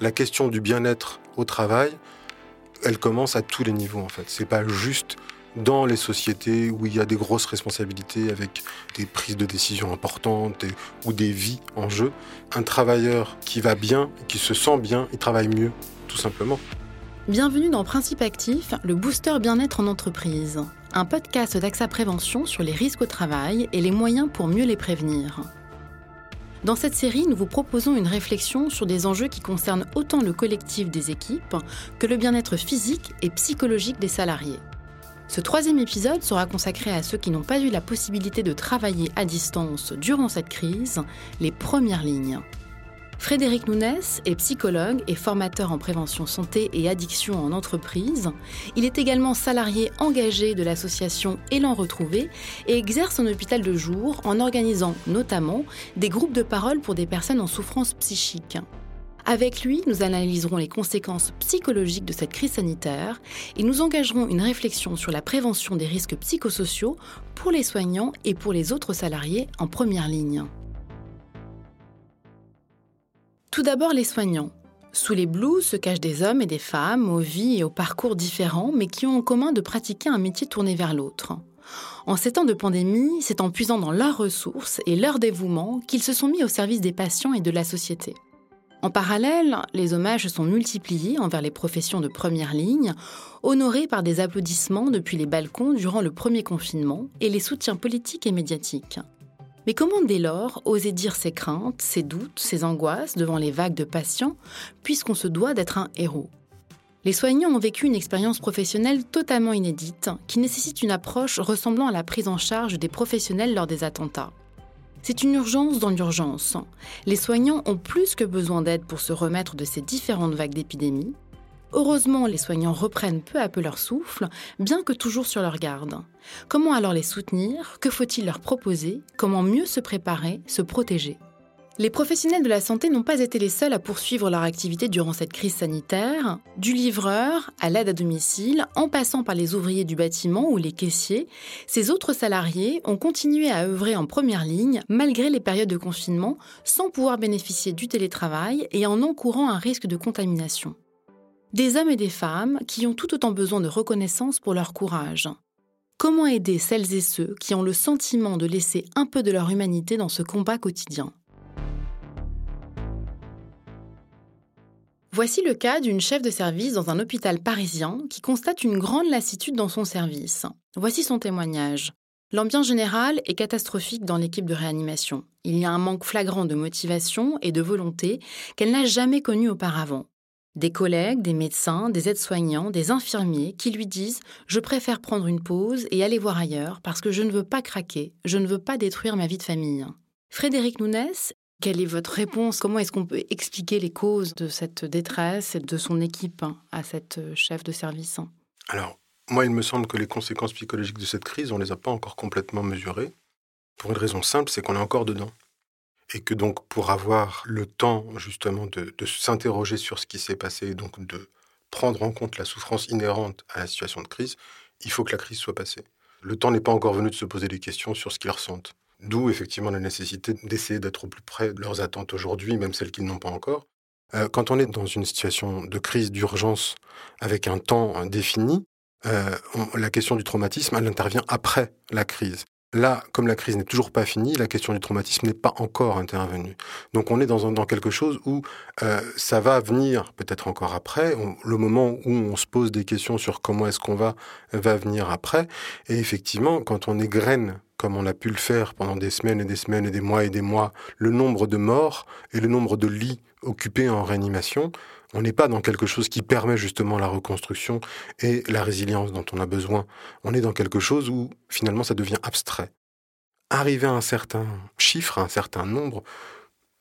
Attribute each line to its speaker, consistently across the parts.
Speaker 1: la question du bien-être au travail, elle commence à tous les niveaux en fait. C'est pas juste dans les sociétés où il y a des grosses responsabilités avec des prises de décision importantes ou des vies en jeu. Un travailleur qui va bien, qui se sent bien, il travaille mieux, tout simplement.
Speaker 2: Bienvenue dans Principe Actif, le booster bien-être en entreprise, un podcast d'AXA Prévention sur les risques au travail et les moyens pour mieux les prévenir. Dans cette série, nous vous proposons une réflexion sur des enjeux qui concernent autant le collectif des équipes que le bien-être physique et psychologique des salariés. Ce troisième épisode sera consacré à ceux qui n'ont pas eu la possibilité de travailler à distance durant cette crise, les premières lignes. Frédéric Nounès est psychologue et formateur en prévention santé et addiction en entreprise. Il est également salarié engagé de l'association Élan Retrouvé et exerce en hôpital de jour en organisant notamment des groupes de parole pour des personnes en souffrance psychique. Avec lui, nous analyserons les conséquences psychologiques de cette crise sanitaire et nous engagerons une réflexion sur la prévention des risques psychosociaux pour les soignants et pour les autres salariés en première ligne. Tout d'abord les soignants. Sous les blues se cachent des hommes et des femmes aux vies et aux parcours différents, mais qui ont en commun de pratiquer un métier tourné vers l'autre. En ces temps de pandémie, c'est en puisant dans leurs ressources et leur dévouement qu'ils se sont mis au service des patients et de la société. En parallèle, les hommages sont multipliés envers les professions de première ligne, honorées par des applaudissements depuis les balcons durant le premier confinement et les soutiens politiques et médiatiques. Mais comment dès lors oser dire ses craintes, ses doutes, ses angoisses devant les vagues de patients, puisqu'on se doit d'être un héros? Les soignants ont vécu une expérience professionnelle totalement inédite, qui nécessite une approche ressemblant à la prise en charge des professionnels lors des attentats. C'est une urgence dans l'urgence. Les soignants ont plus que besoin d'aide pour se remettre de ces différentes vagues d'épidémie. Heureusement, les soignants reprennent peu à peu leur souffle, bien que toujours sur leur garde. Comment alors les soutenir? Que faut-il leur proposer? Comment mieux se préparer, se protéger? Les professionnels de la santé n'ont pas été les seuls à poursuivre leur activité durant cette crise sanitaire. Du livreur à l'aide à domicile, en passant par les ouvriers du bâtiment ou les caissiers, ces autres salariés ont continué à œuvrer en première ligne malgré les périodes de confinement, sans pouvoir bénéficier du télétravail et en encourant un risque de contamination. Des hommes et des femmes qui ont tout autant besoin de reconnaissance pour leur courage. Comment aider celles et ceux qui ont le sentiment de laisser un peu de leur humanité dans ce combat quotidien? Voici le cas d'une chef de service dans un hôpital parisien qui constate une grande lassitude dans son service. Voici son témoignage. L'ambiance générale est catastrophique dans l'équipe de réanimation. Il y a un manque flagrant de motivation et de volonté qu'elle n'a jamais connu auparavant. Des collègues, des médecins, des aides-soignants, des infirmiers qui lui disent ⁇ Je préfère prendre une pause et aller voir ailleurs parce que je ne veux pas craquer, je ne veux pas détruire ma vie de famille. ⁇ Frédéric Nounès quelle est votre réponse? Comment est-ce qu'on peut expliquer les causes de cette détresse et de son équipe à cette chef de service?
Speaker 1: Alors, moi, il me semble que les conséquences psychologiques de cette crise, on ne les a pas encore complètement mesurées. Pour une raison simple, c'est qu'on est encore dedans. Et que donc, pour avoir le temps, justement, de, s'interroger sur ce qui s'est passé, et donc de prendre en compte la souffrance inhérente à la situation de crise, il faut que la crise soit passée. Le temps n'est pas encore venu de se poser des questions sur ce qu'ils ressentent. D'où effectivement la nécessité d'essayer d'être au plus près de leurs attentes aujourd'hui, même celles qu'ils n'ont pas encore. Euh, quand on est dans une situation de crise, d'urgence, avec un temps défini, euh, la question du traumatisme, elle intervient après la crise. Là, comme la crise n'est toujours pas finie, la question du traumatisme n'est pas encore intervenue. Donc on est dans, dans quelque chose où euh, ça va venir peut-être encore après, le moment où on se pose des questions sur comment est-ce qu'on va, va venir après. Et effectivement, quand on égrène comme on a pu le faire pendant des semaines et des semaines et des mois et des mois, le nombre de morts et le nombre de lits occupés en réanimation, on n'est pas dans quelque chose qui permet justement la reconstruction et la résilience dont on a besoin. On est dans quelque chose où finalement ça devient abstrait. Arriver à un certain chiffre, à un certain nombre,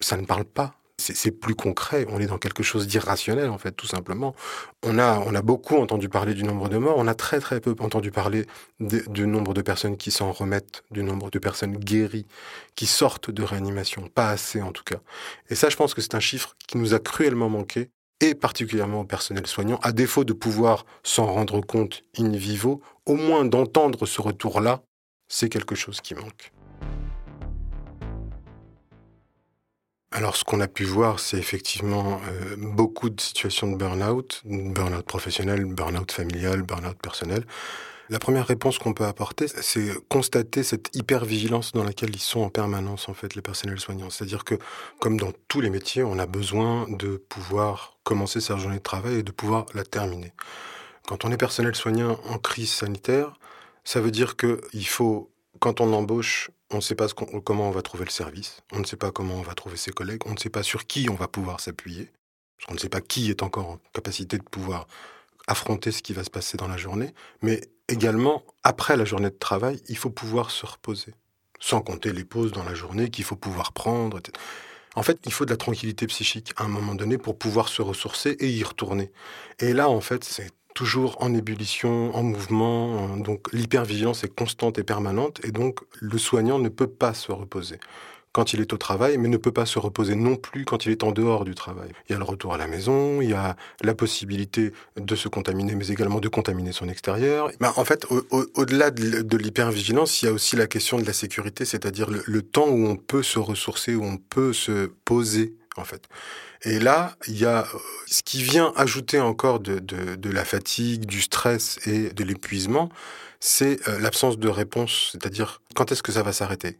Speaker 1: ça ne parle pas c'est plus concret. On est dans quelque chose d'irrationnel, en fait, tout simplement. On a, on a beaucoup entendu parler du nombre de morts. On a très, très peu entendu parler du nombre de personnes qui s'en remettent, du nombre de personnes guéries, qui sortent de réanimation. Pas assez, en tout cas. Et ça, je pense que c'est un chiffre qui nous a cruellement manqué, et particulièrement au personnel soignant, à défaut de pouvoir s'en rendre compte in vivo, au moins d'entendre ce retour-là, c'est quelque chose qui manque. Alors, ce qu'on a pu voir, c'est effectivement euh, beaucoup de situations de burn-out, burn-out professionnel, burn-out familial, burn-out personnel. La première réponse qu'on peut apporter, c'est constater cette hyper-vigilance dans laquelle ils sont en permanence, en fait, les personnels soignants. C'est-à-dire que, comme dans tous les métiers, on a besoin de pouvoir commencer sa journée de travail et de pouvoir la terminer. Quand on est personnel soignant en crise sanitaire, ça veut dire qu'il faut, quand on embauche, on ne sait pas comment on va trouver le service, on ne sait pas comment on va trouver ses collègues, on ne sait pas sur qui on va pouvoir s'appuyer, parce qu'on ne sait pas qui est encore en capacité de pouvoir affronter ce qui va se passer dans la journée, mais également, après la journée de travail, il faut pouvoir se reposer, sans compter les pauses dans la journée qu'il faut pouvoir prendre. En fait, il faut de la tranquillité psychique à un moment donné pour pouvoir se ressourcer et y retourner. Et là, en fait, c'est toujours en ébullition, en mouvement. Donc l'hypervigilance est constante et permanente et donc le soignant ne peut pas se reposer quand il est au travail, mais ne peut pas se reposer non plus quand il est en dehors du travail. Il y a le retour à la maison, il y a la possibilité de se contaminer, mais également de contaminer son extérieur. Ben, en fait, au-delà de, l'hypervigilance, il y a aussi la question de la sécurité, c'est-à-dire le, temps où on peut se ressourcer, où on peut se poser, en fait. Et là, il y a euh, ce qui vient ajouter encore de, de, la fatigue, du stress et de l'épuisement, c'est euh, l'absence de réponse, c'est-à-dire quand est-ce que ça va s'arrêter?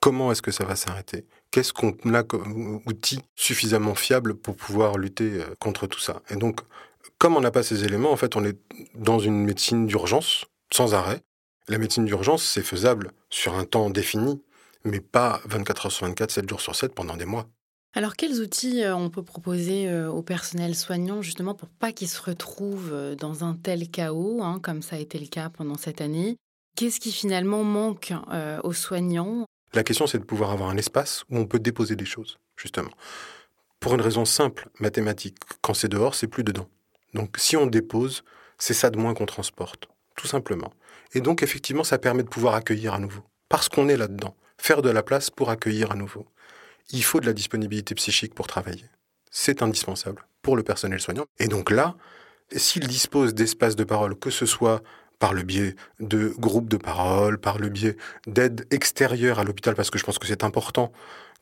Speaker 1: Comment est-ce que ça va s'arrêter? Qu'est-ce qu'on a comme outil suffisamment fiable pour pouvoir lutter euh, contre tout ça? Et donc, comme on n'a pas ces éléments, en fait, on est dans une médecine d'urgence, sans arrêt. La médecine d'urgence, c'est faisable sur un temps défini, mais pas 24 heures sur 24, 7 jours sur 7 pendant des mois.
Speaker 2: Alors, quels outils euh, on peut proposer euh, au personnel soignant justement pour pas qu'il se retrouve euh, dans un tel chaos, hein, comme ça a été le cas pendant cette année? Qu'est-ce qui finalement manque aux soignants?
Speaker 1: La question, c'est de pouvoir avoir un espace où on peut déposer des choses, justement. Pour une raison simple, mathématique. Quand c'est dehors, c'est plus dedans. Donc, si on dépose, c'est ça de moins qu'on transporte, tout simplement. Et donc, effectivement, ça permet de pouvoir accueillir à nouveau. Parce qu'on est là-dedans. Faire de la place pour accueillir à nouveau il faut de la disponibilité psychique pour travailler. C'est indispensable pour le personnel soignant. Et donc là, s'il dispose d'espaces de parole, que ce soit par le biais de groupes de parole, par le biais d'aide extérieure à l'hôpital, parce que je pense que c'est important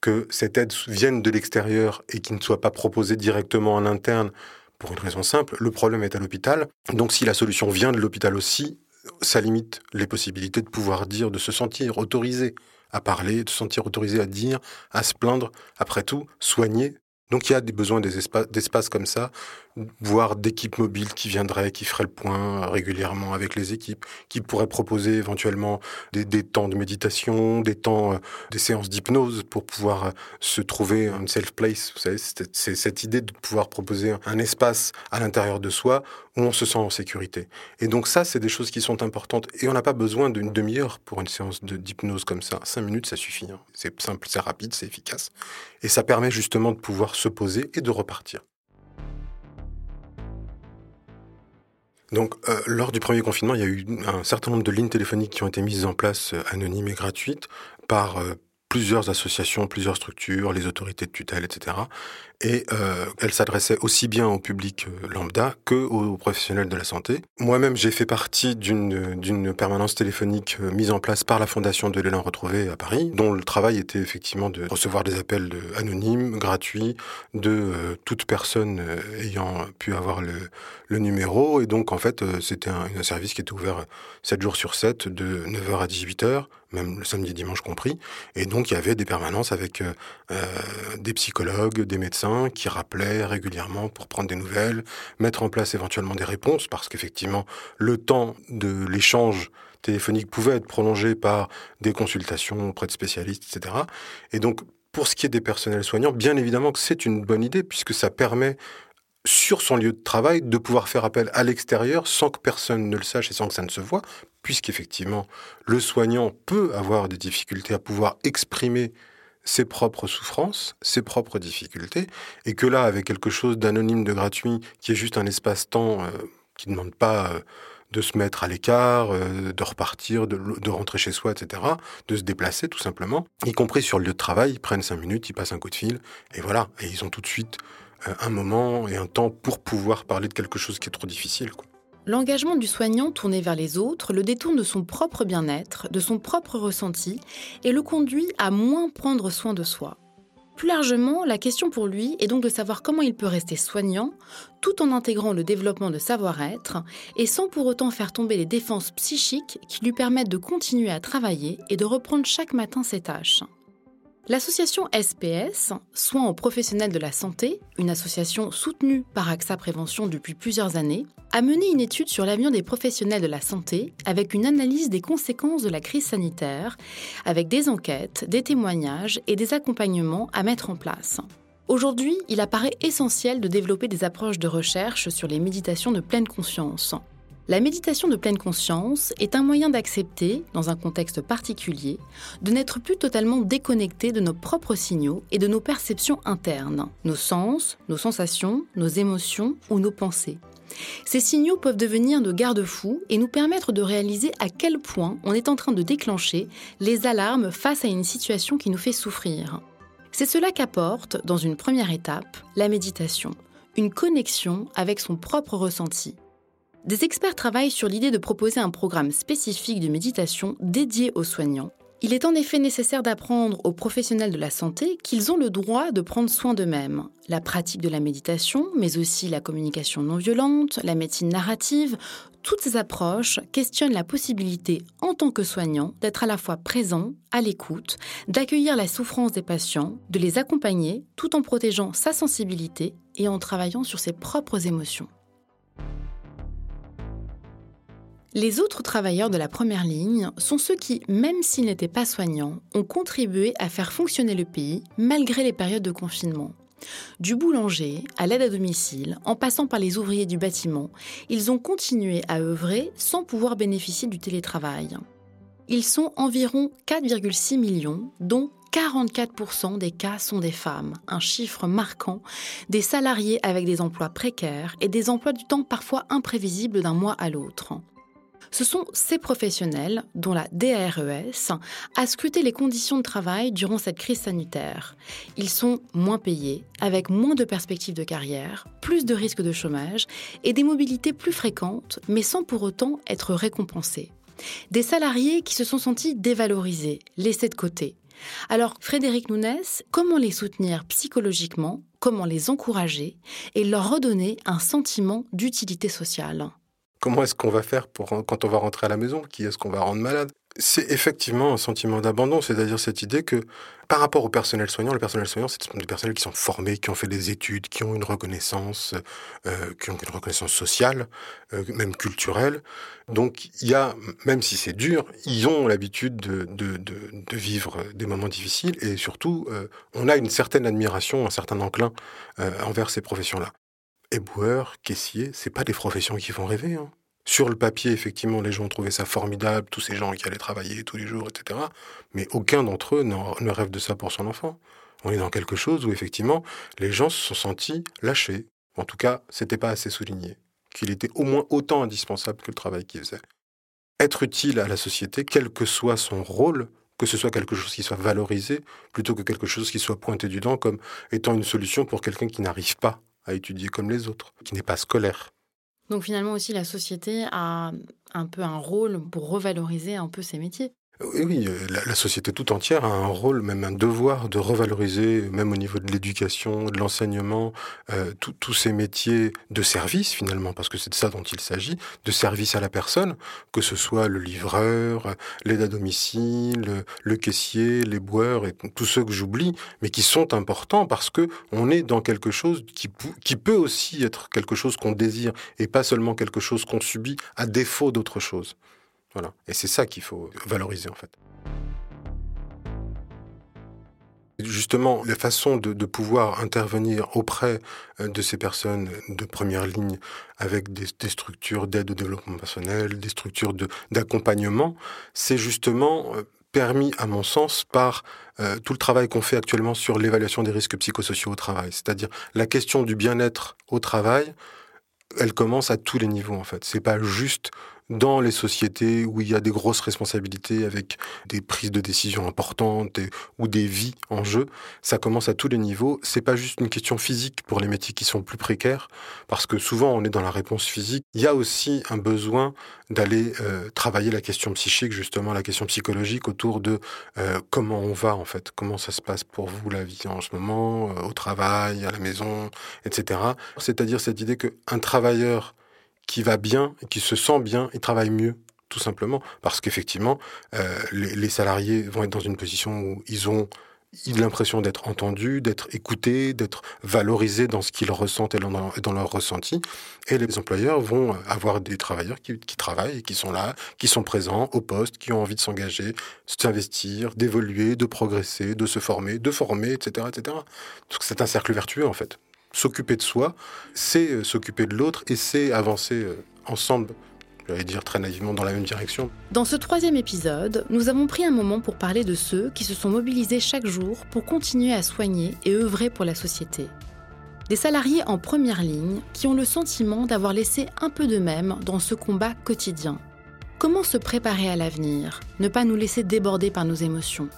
Speaker 1: que cette aide vienne de l'extérieur et qu'il ne soit pas proposée directement en interne, pour une raison simple, le problème est à l'hôpital. Donc si la solution vient de l'hôpital aussi, ça limite les possibilités de pouvoir dire, de se sentir autorisé à parler, de se sentir autorisé à dire, à se plaindre, après tout, soigner. Donc il y a des besoins d'espaces comme ça voire d'équipes mobiles qui viendraient, qui feraient le point régulièrement avec les équipes, qui pourraient proposer éventuellement des, temps de méditation, des temps, euh, des séances d'hypnose pour pouvoir euh, se trouver un safe place. Vous savez, c'est cette idée de pouvoir proposer un espace à l'intérieur de soi où on se sent en sécurité. Et donc ça, c'est des choses qui sont importantes. Et on n'a pas besoin d'une demi-heure pour une séance d'hypnose comme ça. Cinq minutes, ça suffit. Hein. C'est simple, c'est rapide, c'est efficace. Et ça permet justement de pouvoir se poser et de repartir. Donc, euh, lors du premier confinement, il y a eu un certain nombre de lignes téléphoniques qui ont été mises en place, euh, anonymes et gratuites, par euh, plusieurs associations, plusieurs structures, les autorités de tutelle, etc. Et euh, elle s'adressait aussi bien au public euh, lambda que aux professionnels de la santé. Moi-même, j'ai fait partie d'une permanence téléphonique euh, mise en place par la Fondation de l'élan retrouvé à Paris, dont le travail était effectivement de recevoir des appels anonymes, gratuits, de toute personne ayant pu avoir le, numéro. Et donc, en fait, c'était un, service qui était ouvert 7 jours sur 7, de 9h à 18h, même le samedi et dimanche compris. Et donc, il y avait des permanences avec des psychologues, des médecins qui rappelaient régulièrement pour prendre des nouvelles, mettre en place éventuellement des réponses, parce qu'effectivement, le temps de l'échange téléphonique pouvait être prolongé par des consultations auprès de spécialistes, etc. Et donc, pour ce qui est des personnels soignants, bien évidemment que c'est une bonne idée, puisque ça permet sur son lieu de travail de pouvoir faire appel à l'extérieur sans que personne ne le sache et sans que ça ne se voit, puisqu'effectivement, le soignant peut avoir des difficultés à pouvoir exprimer ses propres souffrances, ses propres difficultés, et que là, avec quelque chose d'anonyme, de gratuit, qui est juste un espace-temps euh, qui ne demande pas euh, de se mettre à l'écart, euh, de repartir, de, rentrer chez soi, etc., de se déplacer tout simplement, y compris sur le lieu de travail, ils prennent cinq minutes, ils passent un coup de fil, et voilà, et ils ont tout de suite un moment et un temps pour pouvoir parler de quelque chose qui est trop difficile.
Speaker 2: L'engagement du soignant tourné vers les autres le détourne de son propre bien-être, de son propre ressenti, et le conduit à moins prendre soin de soi. Plus largement, la question pour lui est donc de savoir comment il peut rester soignant tout en intégrant le développement de savoir-être et sans pour autant faire tomber les défenses psychiques qui lui permettent de continuer à travailler et de reprendre chaque matin ses tâches. L'association SPS, Soins aux professionnels de la santé, une association soutenue par AXA Prévention depuis plusieurs années, a mené une étude sur l'avenir des professionnels de la santé avec une analyse des conséquences de la crise sanitaire, avec des enquêtes, des témoignages et des accompagnements à mettre en place. Aujourd'hui, il apparaît essentiel de développer des approches de recherche sur les méditations de pleine conscience, la méditation de pleine conscience est un moyen d'accepter, dans un contexte particulier, de n'être plus totalement déconnecté de nos propres signaux et de nos perceptions internes, nos sens, nos sensations, nos émotions ou nos pensées. Ces signaux peuvent devenir de garde-fous et nous permettre de réaliser à quel point on est en train de déclencher les alarmes face à une situation qui nous fait souffrir. C'est cela qu'apporte, dans une première étape, la méditation, une connexion avec son propre ressenti. Des experts travaillent sur l'idée de proposer un programme spécifique de méditation dédié aux soignants. Il est en effet nécessaire d'apprendre aux professionnels de la santé qu'ils ont le droit de prendre soin d'eux-mêmes. La pratique de la méditation, mais aussi la communication non violente, la médecine narrative, toutes ces approches questionnent la possibilité, en tant que soignant, d'être à la fois présent, à l'écoute, d'accueillir la souffrance des patients, de les accompagner tout en protégeant sa sensibilité et en travaillant sur ses propres émotions. Les autres travailleurs de la première ligne sont ceux qui, même s'ils n'étaient pas soignants, ont contribué à faire fonctionner le pays malgré les périodes de confinement. Du boulanger à l'aide à domicile, en passant par les ouvriers du bâtiment, ils ont continué à œuvrer sans pouvoir bénéficier du télétravail. Ils sont environ 4,6 millions, dont 44% des cas sont des femmes, un chiffre marquant, des salariés avec des emplois précaires et des emplois du temps parfois imprévisibles d'un mois à l'autre. Ce sont ces professionnels, dont la DARES, a scruté les conditions de travail durant cette crise sanitaire. Ils sont moins payés, avec moins de perspectives de carrière, plus de risques de chômage et des mobilités plus fréquentes, mais sans pour autant être récompensés. Des salariés qui se sont sentis dévalorisés, laissés de côté. Alors, Frédéric Nounès, comment les soutenir psychologiquement, comment les encourager et leur redonner un sentiment d'utilité sociale?
Speaker 1: Comment est-ce qu'on va faire pour quand on va rentrer à la maison? Qui est-ce qu'on va rendre malade? C'est effectivement un sentiment d'abandon, c'est-à-dire cette idée que par rapport au personnel soignant, le personnel soignant, c'est des personnels qui sont formés, qui ont fait des études, qui ont une reconnaissance, euh, qui ont une reconnaissance sociale, euh, même culturelle. Donc il y a, même si c'est dur, ils ont l'habitude de, de, de, de, vivre des moments difficiles et surtout, euh, on a une certaine admiration, un certain enclin euh, envers ces professions-là éboueur, caissier, c'est pas des professions qui font rêver. Hein. Sur le papier, effectivement, les gens trouvé ça formidable, tous ces gens qui allaient travailler tous les jours, etc. Mais aucun d'entre eux ne rêve de ça pour son enfant. On est dans quelque chose où, effectivement, les gens se sont sentis lâchés. En tout cas, c'était pas assez souligné. Qu'il était au moins autant indispensable que le travail qu'ils faisaient. Être utile à la société, quel que soit son rôle, que ce soit quelque chose qui soit valorisé, plutôt que quelque chose qui soit pointé du doigt comme étant une solution pour quelqu'un qui n'arrive pas à étudier comme les autres, qui n'est pas scolaire.
Speaker 2: Donc finalement aussi la société a un peu un rôle pour revaloriser un peu ces métiers.
Speaker 1: Oui, euh, la, société tout entière a un rôle, même un devoir de revaloriser, même au niveau de l'éducation, de l'enseignement, euh, tous ces métiers de service finalement, parce que c'est de ça dont il s'agit, de service à la personne, que ce soit le livreur, l'aide à domicile, le caissier, les boueurs et tous ceux que j'oublie, mais qui sont importants parce que on est dans quelque chose qui, qui peut aussi être quelque chose qu'on désire et pas seulement quelque chose qu'on subit à défaut d'autre chose. Voilà. Et c'est ça qu'il faut valoriser en fait. Justement, la façon de, pouvoir intervenir auprès euh, de ces personnes de première ligne avec des, structures d'aide au développement personnel, des structures d'accompagnement, c'est justement euh, permis, à mon sens, par euh, tout le travail qu'on fait actuellement sur l'évaluation des risques psychosociaux au travail. C'est-à-dire la question du bien-être au travail, elle commence à tous les niveaux en fait. C'est pas juste dans les sociétés où il y a des grosses responsabilités avec des prises de décision importantes ou des vies en jeu, ça commence à tous les niveaux. C'est pas juste une question physique pour les métiers qui sont plus précaires, parce que souvent on est dans la réponse physique. Il y a aussi un besoin d'aller euh, travailler la question psychique, justement la question psychologique autour de euh, comment on va en fait, comment ça se passe pour vous la vie en ce moment, euh, au travail, à la maison, etc. C'est-à-dire cette idée qu'un travailleur qui va bien, qui se sent bien, il travaille mieux, tout simplement. Parce qu'effectivement, euh, les, salariés vont être dans une position où ils ont l'impression d'être entendus, d'être écoutés, d'être valorisés dans ce qu'ils ressentent et dans, leur ressenti. Et les employeurs vont avoir des travailleurs qui, travaillent, qui sont là, qui sont présents au poste, qui ont envie de s'engager, s'investir, d'évoluer, de progresser, de se former, de former, etc., etc. Donc c'est un cercle vertueux en fait s'occuper de soi, c'est euh, s'occuper de l'autre et c'est avancer euh, ensemble j'allais dire très naïvement dans la même direction.
Speaker 2: Dans ce troisième épisode, nous avons pris un moment pour parler de ceux qui se sont mobilisés chaque jour pour continuer à soigner et œuvrer pour la société. Des salariés en première ligne qui ont le sentiment d'avoir laissé un peu de même dans ce combat quotidien. Comment se préparer à l'avenir Ne pas nous laisser déborder par nos émotions?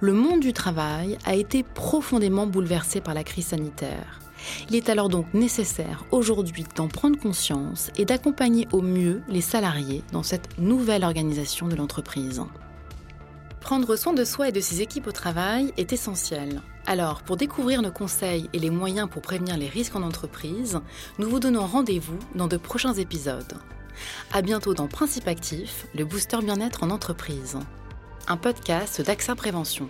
Speaker 2: Le monde du travail a été profondément bouleversé par la crise sanitaire. Il est alors donc nécessaire aujourd'hui d'en prendre conscience et d'accompagner au mieux les salariés dans cette nouvelle organisation de l'entreprise. Prendre soin de soi et de ses équipes au travail est essentiel. Alors, pour découvrir nos conseils et les moyens pour prévenir les risques en entreprise, nous vous donnons rendez-vous dans de prochains épisodes. À bientôt dans Principe Actif, le booster bien-être en entreprise. Un podcast d'AXA Prévention.